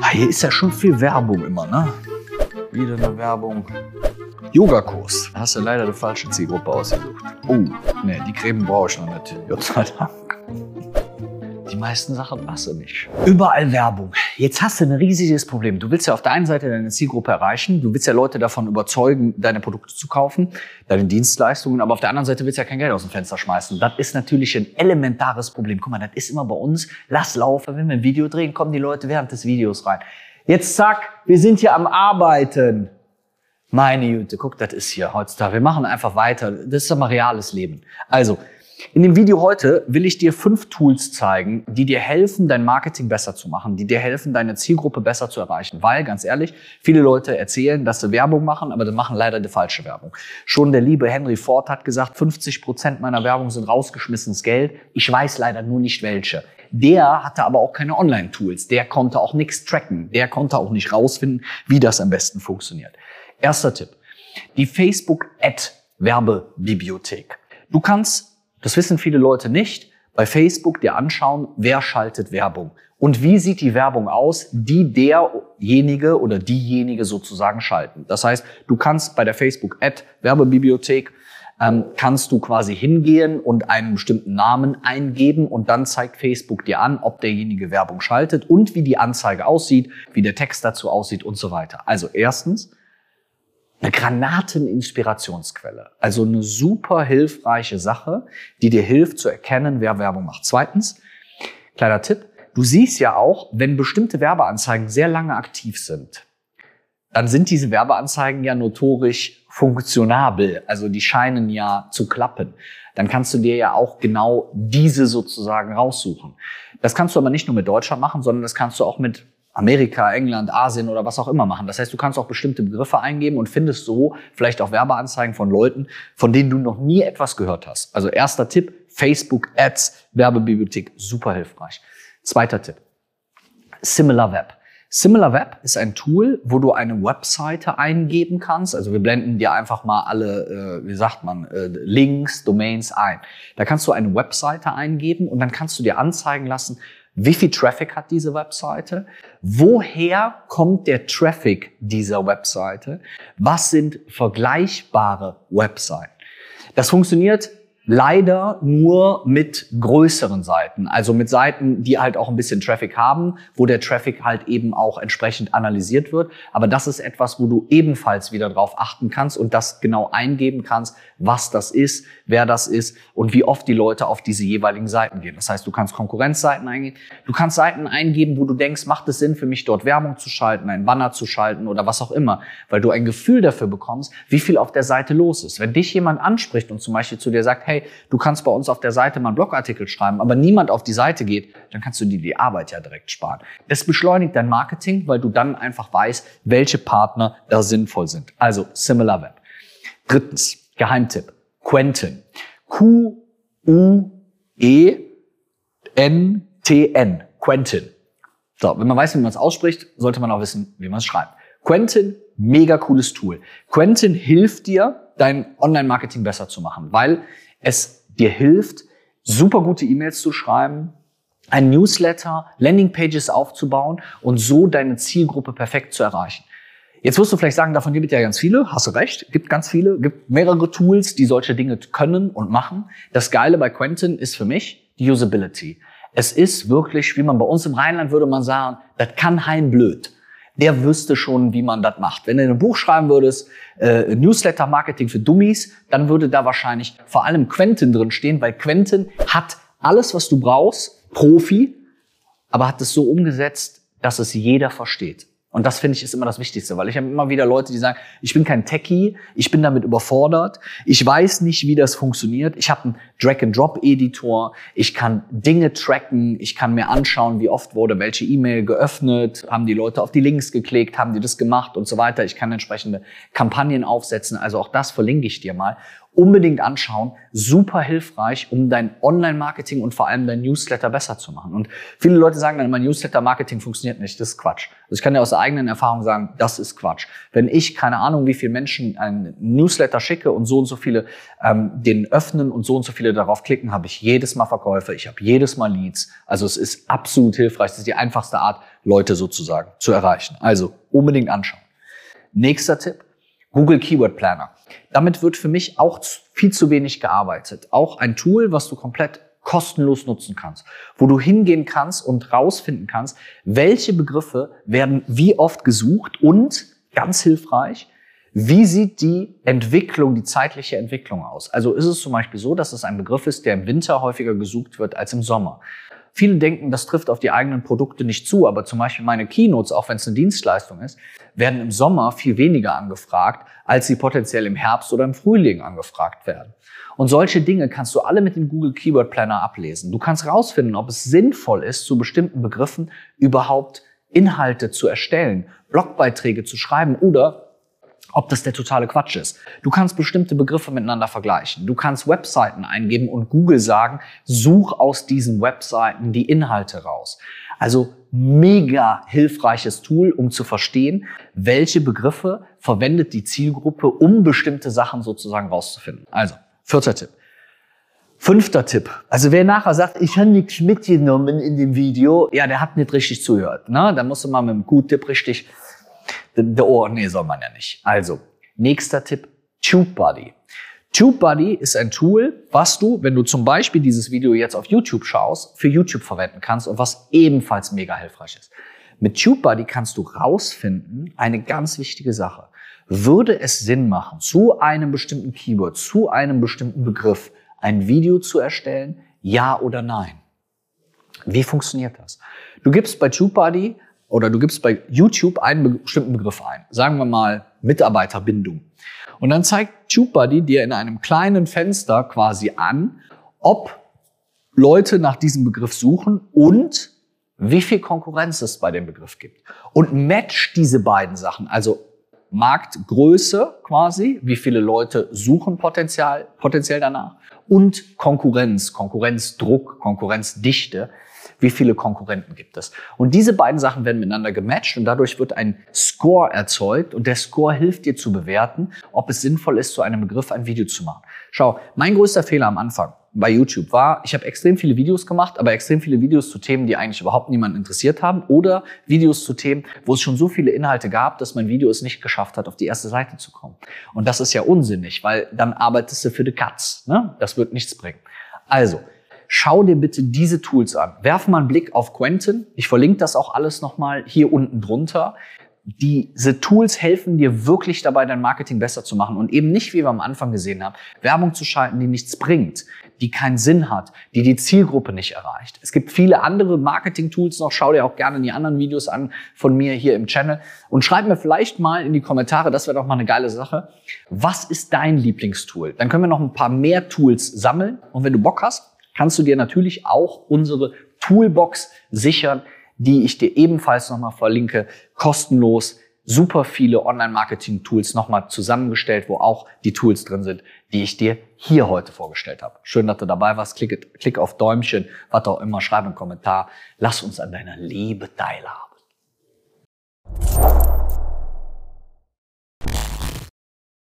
Ah, hier ist ja schon viel Werbung immer, ne? Wieder eine Werbung. Yogakurs. Da hast du leider die falsche Zielgruppe ausgesucht. Oh, ne, die Creme brauche ich noch nicht. Gott sei Dank. Meisten Sachen passen nicht. Überall Werbung. Jetzt hast du ein riesiges Problem. Du willst ja auf der einen Seite deine Zielgruppe erreichen. Du willst ja Leute davon überzeugen, deine Produkte zu kaufen, deine Dienstleistungen. Aber auf der anderen Seite willst du ja kein Geld aus dem Fenster schmeißen. Das ist natürlich ein elementares Problem. Guck mal, das ist immer bei uns. Lass laufen. Wenn wir ein Video drehen, kommen die Leute während des Videos rein. Jetzt zack, wir sind hier am Arbeiten. Meine Güte, guck, das ist hier heutzutage. Wir machen einfach weiter. Das ist aber reales Leben. Also, in dem Video heute will ich dir fünf Tools zeigen, die dir helfen, dein Marketing besser zu machen, die dir helfen, deine Zielgruppe besser zu erreichen. Weil, ganz ehrlich, viele Leute erzählen, dass sie Werbung machen, aber sie machen leider die falsche Werbung. Schon der liebe Henry Ford hat gesagt, 50 Prozent meiner Werbung sind rausgeschmissenes Geld. Ich weiß leider nur nicht welche. Der hatte aber auch keine Online-Tools. Der konnte auch nichts tracken. Der konnte auch nicht rausfinden, wie das am besten funktioniert. Erster Tipp. Die Facebook Ad Werbebibliothek. Du kannst das wissen viele Leute nicht. Bei Facebook dir anschauen, wer schaltet Werbung und wie sieht die Werbung aus, die derjenige oder diejenige sozusagen schalten. Das heißt, du kannst bei der Facebook Ad Werbebibliothek ähm, kannst du quasi hingehen und einen bestimmten Namen eingeben und dann zeigt Facebook dir an, ob derjenige Werbung schaltet und wie die Anzeige aussieht, wie der Text dazu aussieht und so weiter. Also erstens, eine Granateninspirationsquelle. Also eine super hilfreiche Sache, die dir hilft zu erkennen, wer Werbung macht. Zweitens, kleiner Tipp, du siehst ja auch, wenn bestimmte Werbeanzeigen sehr lange aktiv sind, dann sind diese Werbeanzeigen ja notorisch funktionabel. Also die scheinen ja zu klappen. Dann kannst du dir ja auch genau diese sozusagen raussuchen. Das kannst du aber nicht nur mit Deutschland machen, sondern das kannst du auch mit Amerika, England, Asien oder was auch immer machen. Das heißt, du kannst auch bestimmte Begriffe eingeben und findest so vielleicht auch Werbeanzeigen von Leuten, von denen du noch nie etwas gehört hast. Also erster Tipp, Facebook Ads, Werbebibliothek, super hilfreich. Zweiter Tipp, SimilarWeb. SimilarWeb ist ein Tool, wo du eine Webseite eingeben kannst. Also wir blenden dir einfach mal alle, äh, wie sagt man, äh, Links, Domains ein. Da kannst du eine Webseite eingeben und dann kannst du dir anzeigen lassen, wie viel Traffic hat diese Webseite? Woher kommt der Traffic dieser Webseite? Was sind vergleichbare Webseiten? Das funktioniert leider nur mit größeren Seiten, also mit Seiten, die halt auch ein bisschen Traffic haben, wo der Traffic halt eben auch entsprechend analysiert wird. Aber das ist etwas, wo du ebenfalls wieder drauf achten kannst und das genau eingeben kannst, was das ist, wer das ist und wie oft die Leute auf diese jeweiligen Seiten gehen. Das heißt, du kannst Konkurrenzseiten eingeben, du kannst Seiten eingeben, wo du denkst, macht es Sinn für mich dort Werbung zu schalten, einen Banner zu schalten oder was auch immer, weil du ein Gefühl dafür bekommst, wie viel auf der Seite los ist. Wenn dich jemand anspricht und zum Beispiel zu dir sagt, hey, du kannst bei uns auf der Seite mal einen Blogartikel schreiben, aber niemand auf die Seite geht, dann kannst du dir die Arbeit ja direkt sparen. Das beschleunigt dein Marketing, weil du dann einfach weißt, welche Partner da sinnvoll sind. Also SimilarWeb. Drittens, Geheimtipp. Quentin. Q-U-E-N-T-N. Quentin. So, wenn man weiß, wie man es ausspricht, sollte man auch wissen, wie man es schreibt. Quentin, mega cooles Tool. Quentin hilft dir, dein Online-Marketing besser zu machen, weil es dir hilft, super gute E-Mails zu schreiben, ein Newsletter, Landingpages aufzubauen und so deine Zielgruppe perfekt zu erreichen. Jetzt wirst du vielleicht sagen, davon gibt es ja ganz viele, hast du recht, gibt ganz viele, gibt mehrere Tools, die solche Dinge können und machen. Das Geile bei Quentin ist für mich die Usability. Es ist wirklich, wie man bei uns im Rheinland würde man sagen, das kann Hein blöd der wüsste schon, wie man das macht. Wenn du ein Buch schreiben würdest, äh, Newsletter-Marketing für Dummies, dann würde da wahrscheinlich vor allem Quentin drin stehen, weil Quentin hat alles, was du brauchst, Profi, aber hat es so umgesetzt, dass es jeder versteht. Und das finde ich ist immer das Wichtigste, weil ich habe immer wieder Leute, die sagen, ich bin kein Techie, ich bin damit überfordert, ich weiß nicht, wie das funktioniert. Ich habe einen Drag-and-Drop-Editor, ich kann Dinge tracken, ich kann mir anschauen, wie oft wurde welche E-Mail geöffnet, haben die Leute auf die Links geklickt, haben die das gemacht und so weiter. Ich kann entsprechende Kampagnen aufsetzen. Also auch das verlinke ich dir mal unbedingt anschauen. Super hilfreich, um dein Online-Marketing und vor allem dein Newsletter besser zu machen. Und viele Leute sagen dann, mein Newsletter-Marketing funktioniert nicht. Das ist Quatsch. Also ich kann dir aus eigenen Erfahrung sagen, das ist Quatsch. Wenn ich, keine Ahnung, wie viele Menschen einen Newsletter schicke und so und so viele ähm, den öffnen und so und so viele darauf klicken, habe ich jedes Mal Verkäufe, ich habe jedes Mal Leads. Also es ist absolut hilfreich. Das ist die einfachste Art, Leute sozusagen zu erreichen. Also unbedingt anschauen. Nächster Tipp, Google Keyword Planner. Damit wird für mich auch viel zu wenig gearbeitet. Auch ein Tool, was du komplett kostenlos nutzen kannst, wo du hingehen kannst und rausfinden kannst, welche Begriffe werden wie oft gesucht und ganz hilfreich, wie sieht die Entwicklung, die zeitliche Entwicklung aus? Also ist es zum Beispiel so, dass es ein Begriff ist, der im Winter häufiger gesucht wird als im Sommer. Viele denken, das trifft auf die eigenen Produkte nicht zu, aber zum Beispiel meine Keynotes, auch wenn es eine Dienstleistung ist, werden im Sommer viel weniger angefragt, als sie potenziell im Herbst oder im Frühling angefragt werden. Und solche Dinge kannst du alle mit dem Google Keyword Planner ablesen. Du kannst herausfinden, ob es sinnvoll ist, zu bestimmten Begriffen überhaupt Inhalte zu erstellen, Blogbeiträge zu schreiben oder ob das der totale Quatsch ist. Du kannst bestimmte Begriffe miteinander vergleichen. Du kannst Webseiten eingeben und Google sagen, such aus diesen Webseiten die Inhalte raus. Also mega hilfreiches Tool, um zu verstehen, welche Begriffe verwendet die Zielgruppe, um bestimmte Sachen sozusagen rauszufinden. Also, vierter Tipp. Fünfter Tipp. Also wer nachher sagt, ich habe nichts mitgenommen in dem Video, ja, der hat nicht richtig zugehört. Ne? Da musst du mal mit einem Gut-Tipp richtig Ohr, nee, soll man ja nicht. Also, nächster Tipp, TubeBuddy. TubeBuddy ist ein Tool, was du, wenn du zum Beispiel dieses Video jetzt auf YouTube schaust, für YouTube verwenden kannst und was ebenfalls mega hilfreich ist. Mit TubeBuddy kannst du rausfinden, eine ganz wichtige Sache. Würde es Sinn machen, zu einem bestimmten Keyword, zu einem bestimmten Begriff ein Video zu erstellen? Ja oder nein? Wie funktioniert das? Du gibst bei TubeBuddy oder du gibst bei YouTube einen bestimmten Begriff ein. Sagen wir mal Mitarbeiterbindung. Und dann zeigt TubeBuddy dir in einem kleinen Fenster quasi an, ob Leute nach diesem Begriff suchen und wie viel Konkurrenz es bei dem Begriff gibt. Und match diese beiden Sachen, also Marktgröße quasi, wie viele Leute suchen potenziell, potenziell danach und Konkurrenz, Konkurrenzdruck, Konkurrenzdichte wie viele Konkurrenten gibt es. Und diese beiden Sachen werden miteinander gematcht und dadurch wird ein Score erzeugt und der Score hilft dir zu bewerten, ob es sinnvoll ist, zu einem Begriff ein Video zu machen. Schau, mein größter Fehler am Anfang bei YouTube war, ich habe extrem viele Videos gemacht, aber extrem viele Videos zu Themen, die eigentlich überhaupt niemanden interessiert haben oder Videos zu Themen, wo es schon so viele Inhalte gab, dass mein Video es nicht geschafft hat, auf die erste Seite zu kommen. Und das ist ja unsinnig, weil dann arbeitest du für die Katz. Ne? Das wird nichts bringen. Also, schau dir bitte diese Tools an. Werf mal einen Blick auf Quentin. Ich verlinke das auch alles nochmal hier unten drunter. Diese Tools helfen dir wirklich dabei, dein Marketing besser zu machen und eben nicht, wie wir am Anfang gesehen haben, Werbung zu schalten, die nichts bringt, die keinen Sinn hat, die die Zielgruppe nicht erreicht. Es gibt viele andere Marketing-Tools noch. Schau dir auch gerne die anderen Videos an von mir hier im Channel und schreib mir vielleicht mal in die Kommentare, das wäre doch mal eine geile Sache. Was ist dein Lieblingstool? Dann können wir noch ein paar mehr Tools sammeln und wenn du Bock hast, kannst du dir natürlich auch unsere Toolbox sichern, die ich dir ebenfalls nochmal verlinke, kostenlos. Super viele Online-Marketing-Tools nochmal zusammengestellt, wo auch die Tools drin sind, die ich dir hier heute vorgestellt habe. Schön, dass du dabei warst. Klick, klick auf Däumchen, was auch immer, schreib einen Kommentar. Lass uns an deiner Liebe teilhaben.